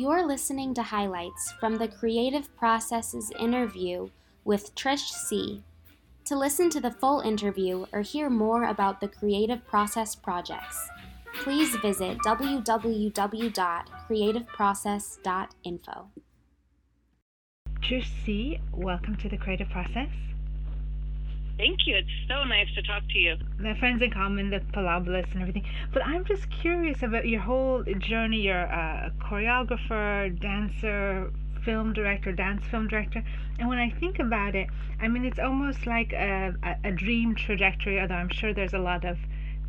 You're listening to highlights from the Creative Processes interview with Trish Sie. To listen to the full interview or hear more about the Creative Process projects, please visit www.creativeprocess.info. Trish Sie., welcome to the Creative Process. Thank you. It's so nice to talk to you. The friends in common, the Philobelists and everything. But I'm just curious about your whole journey. You're a choreographer, dancer, film director, dance film director. And when I think about it, I mean, it's almost like a, a, a dream trajectory, although I'm sure there's a lot of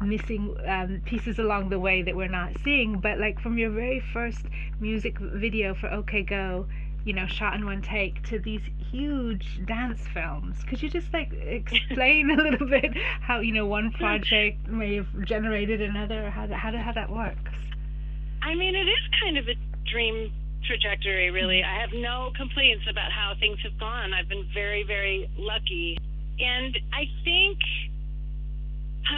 missing um, pieces along the way that we're not seeing. But like from your very first music video for OK Go, you know, shot in one take to these huge dance films. Could you just like explain a little bit how you know one project may have generated another, how how how that works? I mean, it is kind of a dream trajectory, really. I have no complaints about how things have gone. I've been very, very lucky, and I think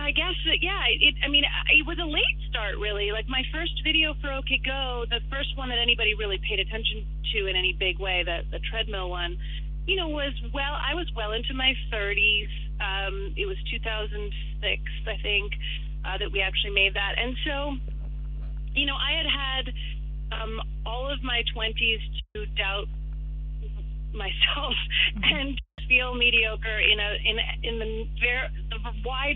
I guess that yeah. It. I mean, it was a late start, really. Like my first video for OK Go, the first one that anybody really paid attention to in any big way, the the treadmill one, you know, was well. I was well into my 30s. Um, it was 2006, I think, uh, that we actually made that, and so, you know, I had had um, all of my 20s to doubt myself and feel mediocre in a in in the very the wide